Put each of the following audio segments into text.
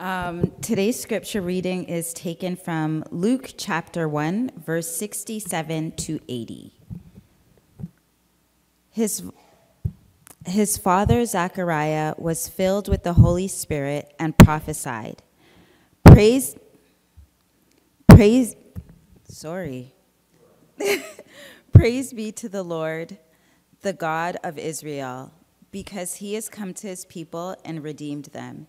Um, today's scripture reading is taken from Luke chapter 1, verse 67 to 80. His, his father Zechariah was filled with the Holy Spirit and prophesied. Praise, praise, sorry. praise be to the Lord, the God of Israel, because he has come to his people and redeemed them.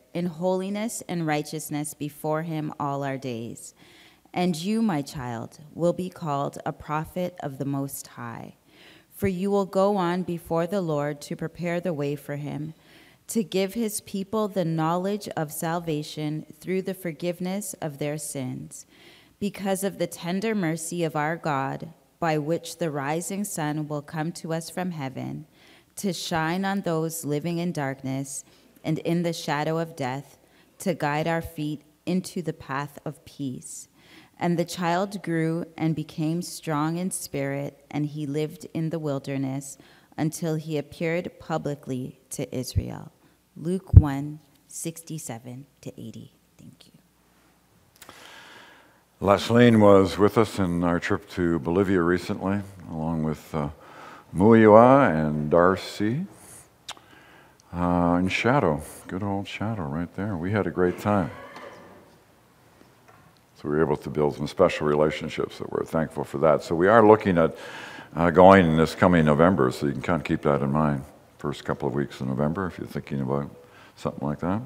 in holiness and righteousness before him all our days. And you, my child, will be called a prophet of the Most High. For you will go on before the Lord to prepare the way for him, to give his people the knowledge of salvation through the forgiveness of their sins, because of the tender mercy of our God, by which the rising sun will come to us from heaven, to shine on those living in darkness and in the shadow of death, to guide our feet into the path of peace. And the child grew and became strong in spirit, and he lived in the wilderness until he appeared publicly to Israel. Luke 1 67 to 80. Thank you. Lesline was with us in our trip to Bolivia recently, along with uh, Muyua and Darcy. Uh, and Shadow, good old Shadow right there. We had a great time. So we were able to build some special relationships that we're thankful for that. So we are looking at uh, going in this coming November, so you can kind of keep that in mind. First couple of weeks in November, if you're thinking about something like that.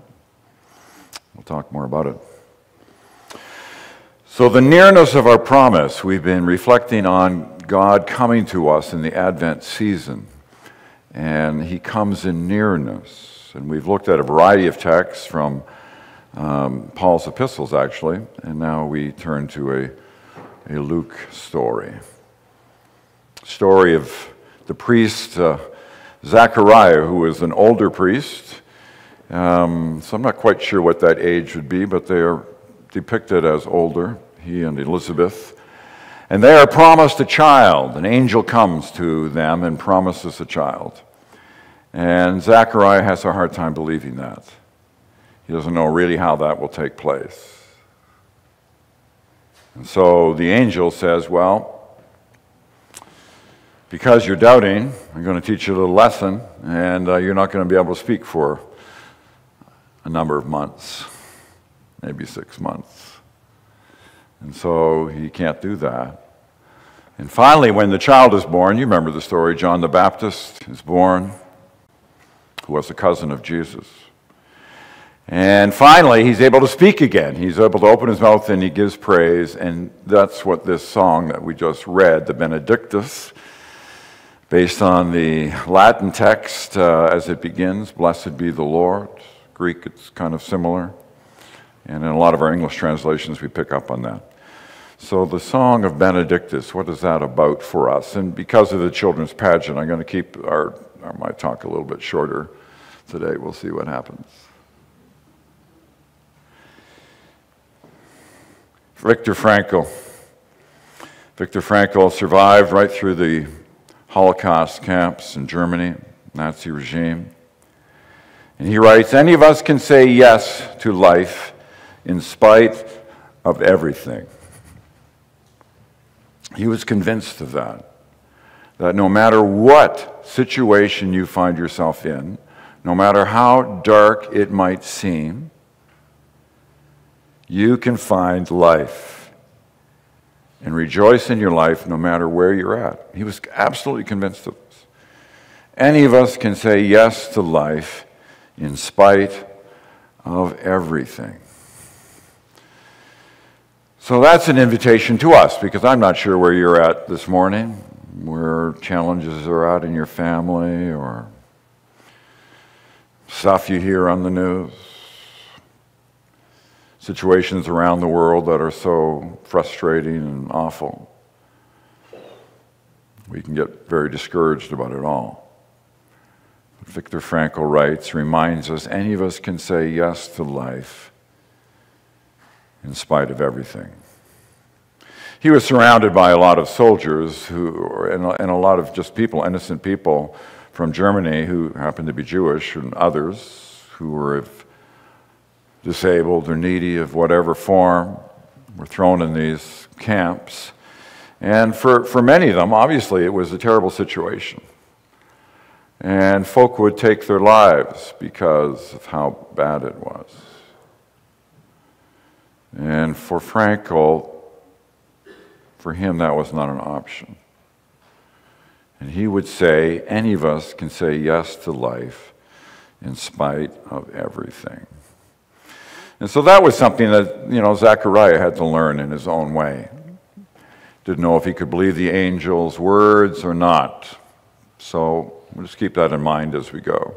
We'll talk more about it. So, the nearness of our promise, we've been reflecting on God coming to us in the Advent season and he comes in nearness. And we've looked at a variety of texts from um, Paul's epistles, actually, and now we turn to a, a Luke story. Story of the priest uh, Zechariah, who was an older priest. Um, so I'm not quite sure what that age would be, but they are depicted as older, he and Elizabeth. And they are promised a child. An angel comes to them and promises a child. And Zechariah has a hard time believing that. He doesn't know really how that will take place. And so the angel says, Well, because you're doubting, I'm going to teach you a little lesson, and uh, you're not going to be able to speak for a number of months, maybe six months. And so he can't do that. And finally, when the child is born, you remember the story John the Baptist is born who was a cousin of Jesus. And finally, he's able to speak again. He's able to open his mouth and he gives praise. And that's what this song that we just read, the Benedictus, based on the Latin text uh, as it begins Blessed be the Lord. Greek, it's kind of similar. And in a lot of our English translations, we pick up on that. So, the Song of Benedictus, what is that about for us? And because of the children's pageant, I'm going to keep our I might talk a little bit shorter today. We'll see what happens. Viktor Frankl. Viktor Frankl survived right through the Holocaust camps in Germany, Nazi regime. And he writes Any of us can say yes to life in spite of everything. He was convinced of that that no matter what situation you find yourself in, no matter how dark it might seem, you can find life and rejoice in your life no matter where you're at. He was absolutely convinced of this. Any of us can say yes to life in spite of everything. So that's an invitation to us because I'm not sure where you're at this morning where challenges are out in your family or stuff you hear on the news. situations around the world that are so frustrating and awful. We can get very discouraged about it all. Viktor Frankl writes, reminds us any of us can say yes to life in spite of everything. He was surrounded by a lot of soldiers who, and, a lot of just people, innocent people from Germany who happened to be Jewish, and others who were disabled or needy of whatever form were thrown in these camps. And for, for many of them, obviously, it was a terrible situation. And folk would take their lives because of how bad it was. And for Frankl, for him, that was not an option. And he would say, any of us can say yes to life in spite of everything. And so that was something that, you know, Zechariah had to learn in his own way. Didn't know if he could believe the angel's words or not. So we'll just keep that in mind as we go.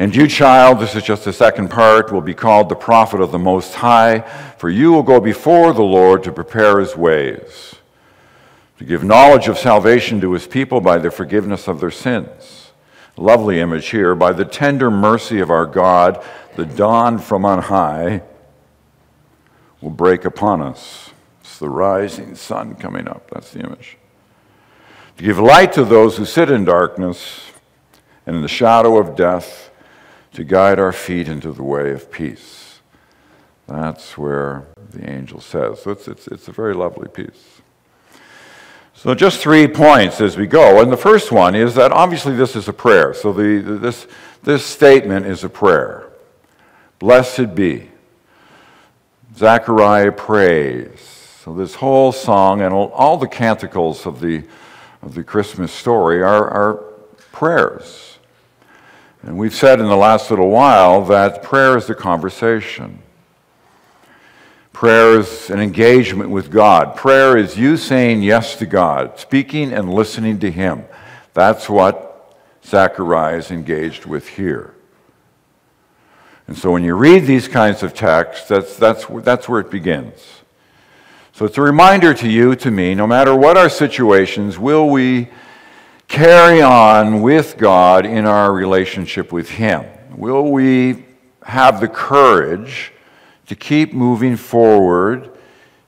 And you, child, this is just the second part, will be called the prophet of the Most High, for you will go before the Lord to prepare his ways, to give knowledge of salvation to his people by the forgiveness of their sins. Lovely image here. By the tender mercy of our God, the dawn from on high will break upon us. It's the rising sun coming up. That's the image. To give light to those who sit in darkness and in the shadow of death to guide our feet into the way of peace. That's where the angel says. So it's, it's, it's a very lovely piece. So, just three points as we go. And the first one is that obviously this is a prayer. So, the, this, this statement is a prayer. Blessed be. Zechariah prays. So, this whole song and all the canticles of the, of the Christmas story are, are prayers. And we've said in the last little while that prayer is a conversation. Prayer is an engagement with God. Prayer is you saying yes to God, speaking and listening to Him. That's what Zechariah is engaged with here. And so when you read these kinds of texts, that's, that's, that's where it begins. So it's a reminder to you, to me, no matter what our situations, will we carry on with God in our relationship with Him? Will we have the courage to keep moving forward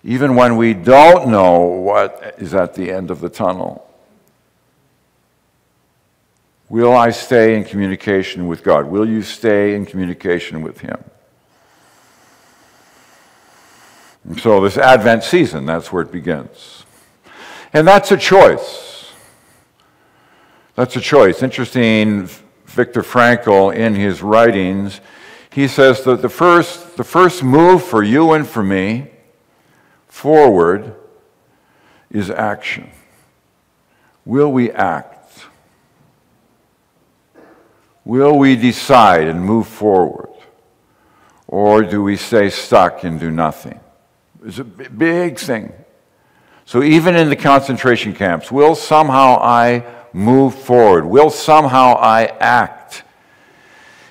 even when we don't know what is at the end of the tunnel? Will I stay in communication with God? Will you stay in communication with Him? And so, this Advent season, that's where it begins. And that's a choice. That's a choice. Interesting, Viktor Frankl, in his writings, he says that the first, the first move for you and for me forward is action. Will we act? Will we decide and move forward? Or do we stay stuck and do nothing? It's a big thing. So, even in the concentration camps, will somehow I move forward? Will somehow I act?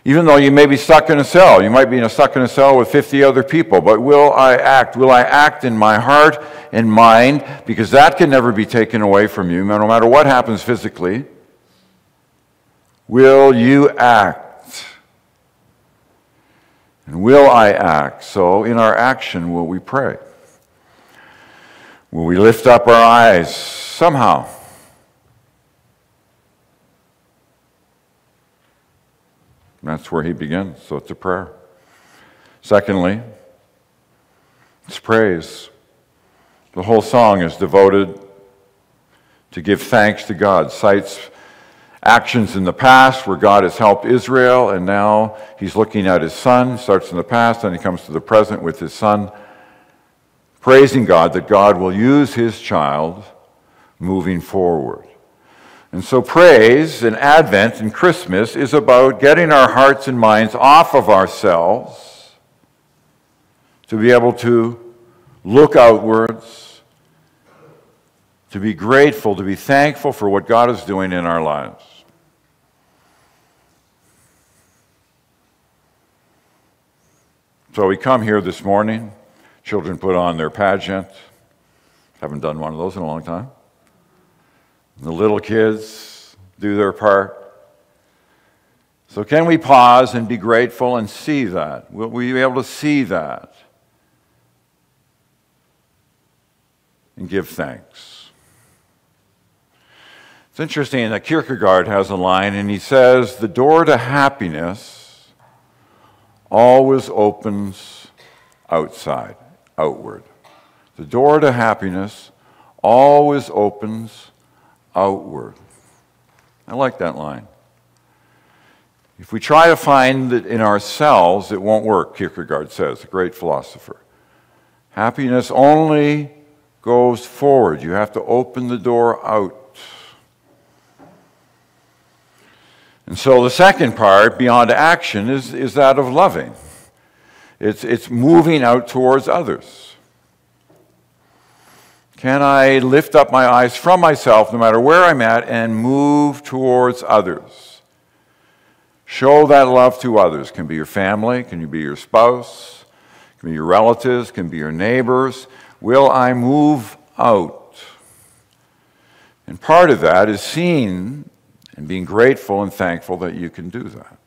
Even though you may be stuck in a cell, you might be stuck in a cell with 50 other people, but will I act? Will I act in my heart and mind? Because that can never be taken away from you, no matter what happens physically. Will you act? And will I act? So, in our action, will we pray? Will we lift up our eyes somehow? That's where he begins. So it's a prayer. Secondly, it's praise. The whole song is devoted to give thanks to God, cites actions in the past where God has helped Israel, and now he's looking at his son, starts in the past, and he comes to the present with his son, praising God that God will use his child moving forward. And so, praise and Advent and Christmas is about getting our hearts and minds off of ourselves to be able to look outwards, to be grateful, to be thankful for what God is doing in our lives. So we come here this morning, children put on their pageant. Haven't done one of those in a long time. The little kids do their part. So, can we pause and be grateful and see that? Will we be able to see that? And give thanks. It's interesting that Kierkegaard has a line, and he says, The door to happiness always opens outside, outward. The door to happiness always opens outward. I like that line. If we try to find it in ourselves, it won't work, Kierkegaard says, a great philosopher. Happiness only goes forward. You have to open the door out. And so the second part, beyond action, is, is that of loving. It's, it's moving out towards others. Can I lift up my eyes from myself, no matter where I'm at, and move towards others? Show that love to others. Can be your family, can you be your spouse, can be your relatives, can be your neighbors. Will I move out? And part of that is seeing and being grateful and thankful that you can do that.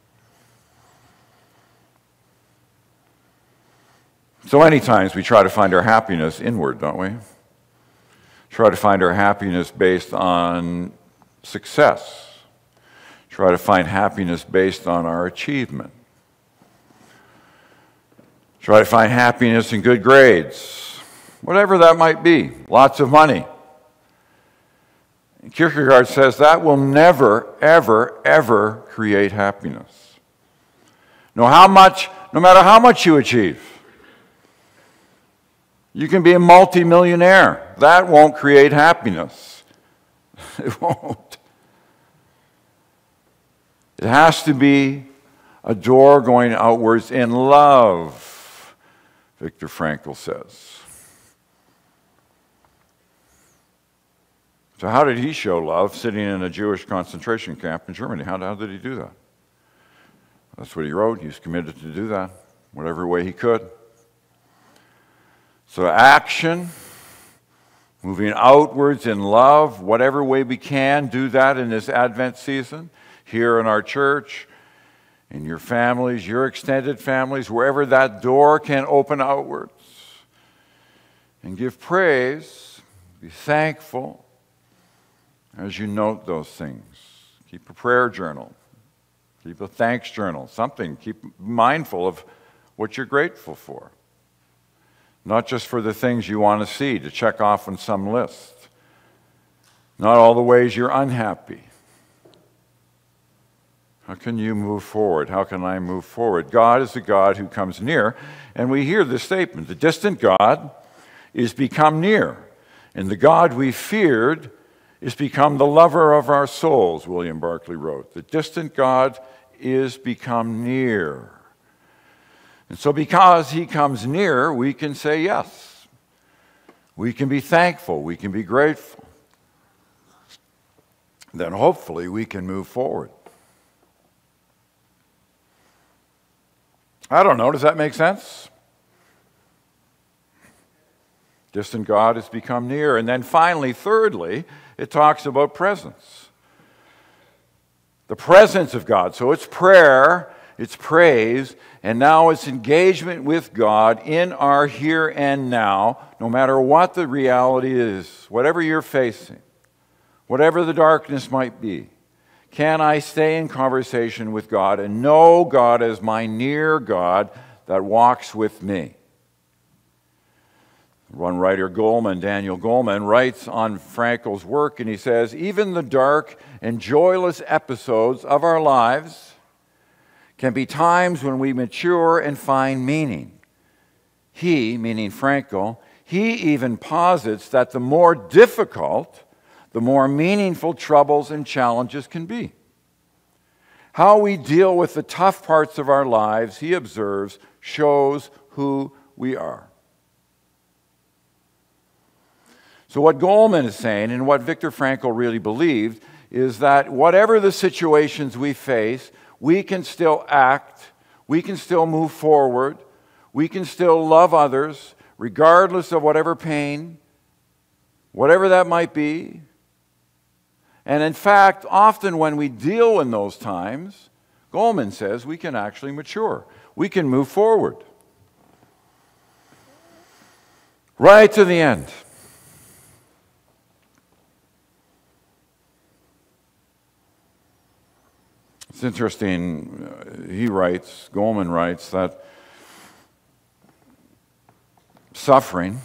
So many times we try to find our happiness inward, don't we? Try to find our happiness based on success, try to find happiness based on our achievement, try to find happiness in good grades, whatever that might be, lots of money. Kierkegaard says that will never, ever, ever create happiness. No, how much, no matter how much you achieve, you can be a multimillionaire. That won't create happiness. It won't. It has to be a door going outwards in love, Viktor Frankl says. So, how did he show love sitting in a Jewish concentration camp in Germany? How, how did he do that? That's what he wrote. He was committed to do that, whatever way he could. So, action, moving outwards in love, whatever way we can, do that in this Advent season, here in our church, in your families, your extended families, wherever that door can open outwards. And give praise, be thankful as you note those things. Keep a prayer journal, keep a thanks journal, something. Keep mindful of what you're grateful for not just for the things you want to see to check off on some list, not all the ways you're unhappy. How can you move forward? How can I move forward? God is the God who comes near, and we hear this statement the distant God is become near, and the God we feared is become the lover of our souls, William Barclay wrote. The distant God is become near. And so, because He comes near, we can say yes. We can be thankful. We can be grateful. Then, hopefully, we can move forward. I don't know. Does that make sense? Distant God has become near. And then finally, thirdly, it talks about presence. The presence of God. So it's prayer it's praise, and now it's engagement with God in our here and now, no matter what the reality is, whatever you're facing, whatever the darkness might be. Can I stay in conversation with God and know God as my near God that walks with me? One writer, Goleman, Daniel Goleman, writes on Frankl's work, and he says, Even the dark and joyless episodes of our lives can be times when we mature and find meaning. He, meaning Frankl, he even posits that the more difficult, the more meaningful troubles and challenges can be. How we deal with the tough parts of our lives, he observes, shows who we are. So, what Goleman is saying, and what Viktor Frankl really believed, is that whatever the situations we face, we can still act, we can still move forward, we can still love others regardless of whatever pain, whatever that might be. And in fact, often when we deal in those times, Goleman says we can actually mature. We can move forward. Right to the end. Interesting, uh, he writes, Goleman writes, that suffering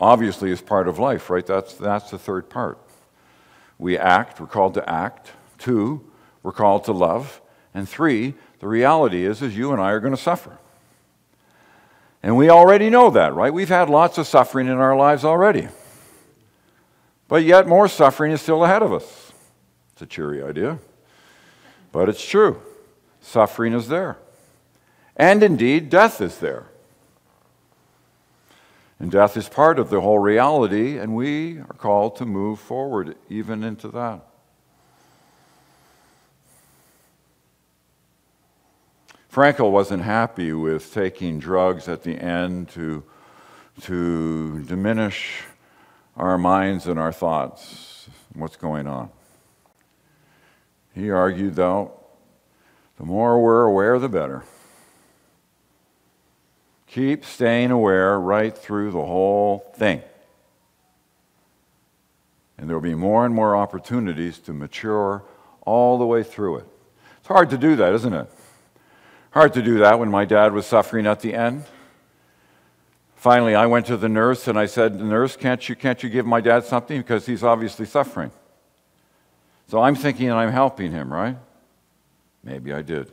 obviously is part of life, right? That's, that's the third part. We act, we're called to act. Two, we're called to love. And three, the reality is, is you and I are going to suffer. And we already know that, right? We've had lots of suffering in our lives already. But yet more suffering is still ahead of us. It's a cheery idea. But it's true. Suffering is there. And indeed, death is there. And death is part of the whole reality, and we are called to move forward even into that. Frankl wasn't happy with taking drugs at the end to, to diminish our minds and our thoughts, what's going on. He argued, though, the more we're aware, the better. Keep staying aware right through the whole thing. And there will be more and more opportunities to mature all the way through it. It's hard to do that, isn't it? Hard to do that when my dad was suffering at the end. Finally, I went to the nurse and I said, Nurse, can't you, can't you give my dad something? Because he's obviously suffering. So I'm thinking that I'm helping him, right? Maybe I did.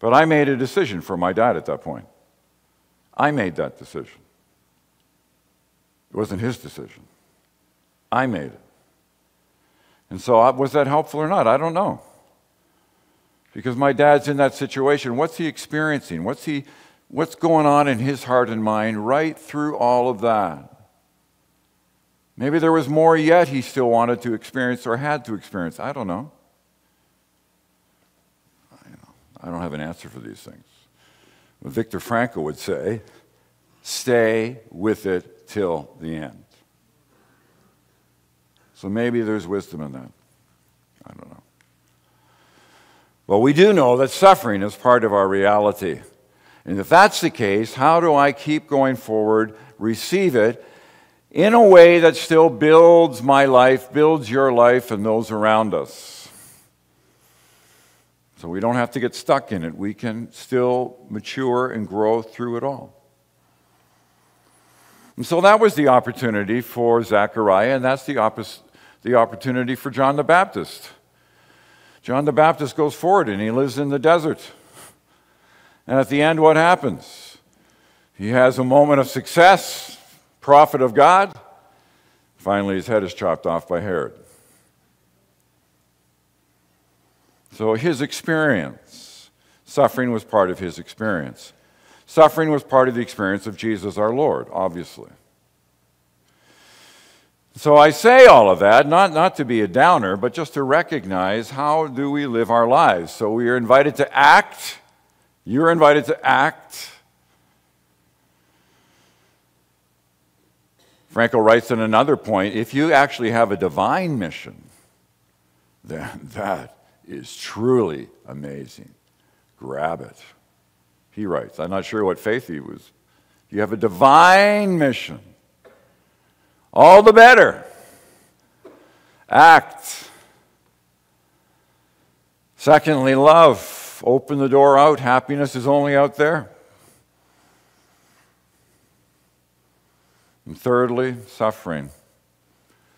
But I made a decision for my dad at that point. I made that decision. It wasn't his decision. I made it. And so, uh, was that helpful or not? I don't know. Because my dad's in that situation. What's he experiencing? What's, he, what's going on in his heart and mind right through all of that? Maybe there was more yet he still wanted to experience or had to experience. I don't know. I don't have an answer for these things. But Viktor Frankl would say, stay with it till the end. So maybe there's wisdom in that. I don't know. Well, we do know that suffering is part of our reality. And if that's the case, how do I keep going forward, receive it, in a way that still builds my life, builds your life, and those around us. So we don't have to get stuck in it. We can still mature and grow through it all. And so that was the opportunity for Zechariah, and that's the, the opportunity for John the Baptist. John the Baptist goes forward and he lives in the desert. And at the end, what happens? He has a moment of success prophet of God. Finally, his head is chopped off by Herod. So, his experience, suffering was part of his experience. Suffering was part of the experience of Jesus our Lord, obviously. So I say all of that, not, not to be a downer, but just to recognize how do we live our lives. So we are invited to act. You're invited to act Frankl writes in another point if you actually have a divine mission, then that is truly amazing. Grab it. He writes, I'm not sure what faith he was. You have a divine mission. All the better. Act. Secondly, love. Open the door out. Happiness is only out there. And thirdly, suffering.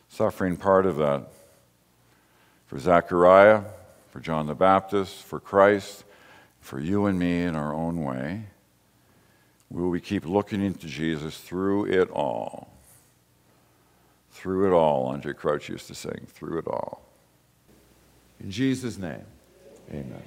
Suffering part of that. For Zechariah, for John the Baptist, for Christ, for you and me in our own way. Will we keep looking into Jesus through it all? Through it all, Andraé Crouch used to sing, through it all. In Jesus' name, amen.